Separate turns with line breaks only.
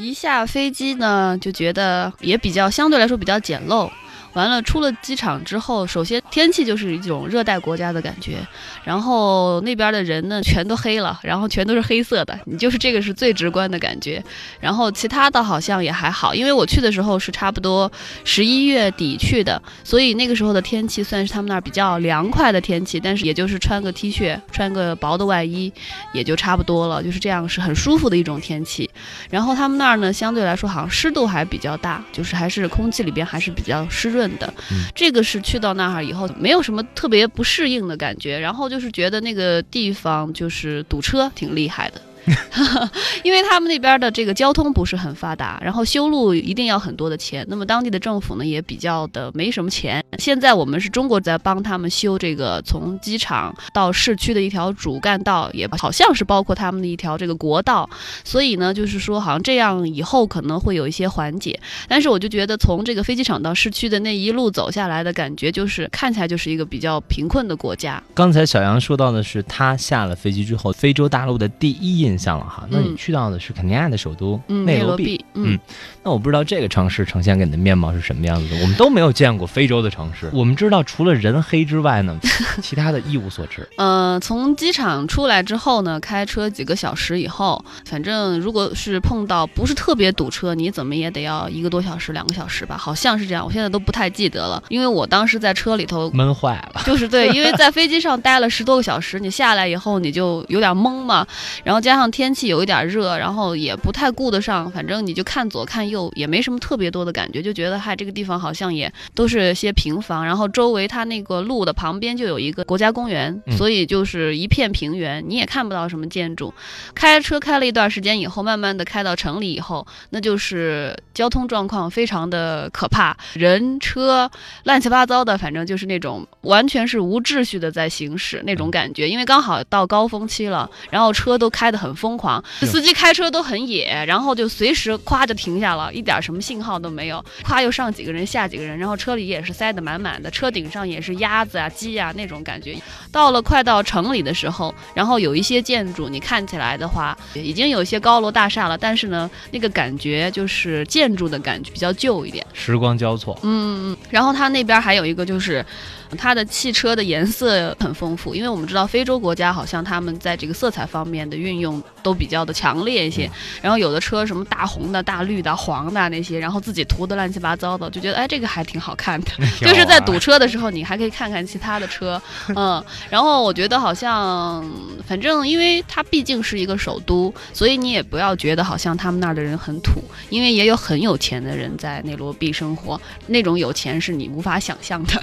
一下飞机呢，就觉得也比较相对来说比较简陋。完了，出了机场之后，首先天气就是一种热带国家的感觉，然后那边的人呢全都黑了，然后全都是黑色的，你就是这个是最直观的感觉。然后其他的好像也还好，因为我去的时候是差不多十一月底去的，所以那个时候的天气算是他们那儿比较凉快的天气，但是也就是穿个 T 恤，穿个薄的外衣也就差不多了，就是这样是很舒服的一种天气。然后他们那儿呢相对来说好像湿度还比较大，就是还是空气里边还是比较湿润。的，这个是去到那儿以后没有什么特别不适应的感觉，然后就是觉得那个地方就是堵车挺厉害的。因为他们那边的这个交通不是很发达，然后修路一定要很多的钱。那么当地的政府呢也比较的没什么钱。现在我们是中国在帮他们修这个从机场到市区的一条主干道，也好像是包括他们的一条这个国道。所以呢，就是说好像这样以后可能会有一些缓解。但是我就觉得从这个飞机场到市区的那一路走下来的感觉，就是看起来就是一个比较贫困的国家。
刚才小杨说到的是他下了飞机之后，非洲大陆的第一印。象了哈，那你去到的是肯尼亚的首都内罗毕，嗯，那我不知道这个城市呈现给你的面貌是什么样子的。我们都没有见过非洲的城市，我们知道除了人黑之外呢，其他的一无所知。
呃，从机场出来之后呢，开车几个小时以后，反正如果是碰到不是特别堵车，你怎么也得要一个多小时、两个小时吧，好像是这样。我现在都不太记得了，因为我当时在车里头
闷坏了。
就是对，因为在飞机上待了十多个小时，你下来以后你就有点懵嘛，然后加上。天气有一点热，然后也不太顾得上，反正你就看左看右，也没什么特别多的感觉，就觉得嗨，这个地方好像也都是些平房，然后周围它那个路的旁边就有一个国家公园，所以就是一片平原，你也看不到什么建筑。开车开了一段时间以后，慢慢的开到城里以后，那就是交通状况非常的可怕，人车乱七八糟的，反正就是那种完全是无秩序的在行驶那种感觉，因为刚好到高峰期了，然后车都开得很。疯狂，司机开车都很野，然后就随时咵就停下了，一点什么信号都没有，咵又上几个人下几个人，然后车里也是塞得满满满的，车顶上也是鸭子啊鸡啊那种感觉。到了快到城里的时候，然后有一些建筑，你看起来的话已经有一些高楼大厦了，但是呢，那个感觉就是建筑的感觉比较旧一点，
时光交错。
嗯嗯，然后它那边还有一个就是。它的汽车的颜色很丰富，因为我们知道非洲国家好像他们在这个色彩方面的运用都比较的强烈一些。然后有的车什么大红的、大绿的、黄的那些，然后自己涂的乱七八糟的，就觉得哎这个还挺好看的。就是在堵车的时候，你还可以看看其他的车，嗯。然后我觉得好像，反正因为它毕竟是一个首都，所以你也不要觉得好像他们那儿的人很土，因为也有很有钱的人在内罗毕生活，那种有钱是你无法想象的。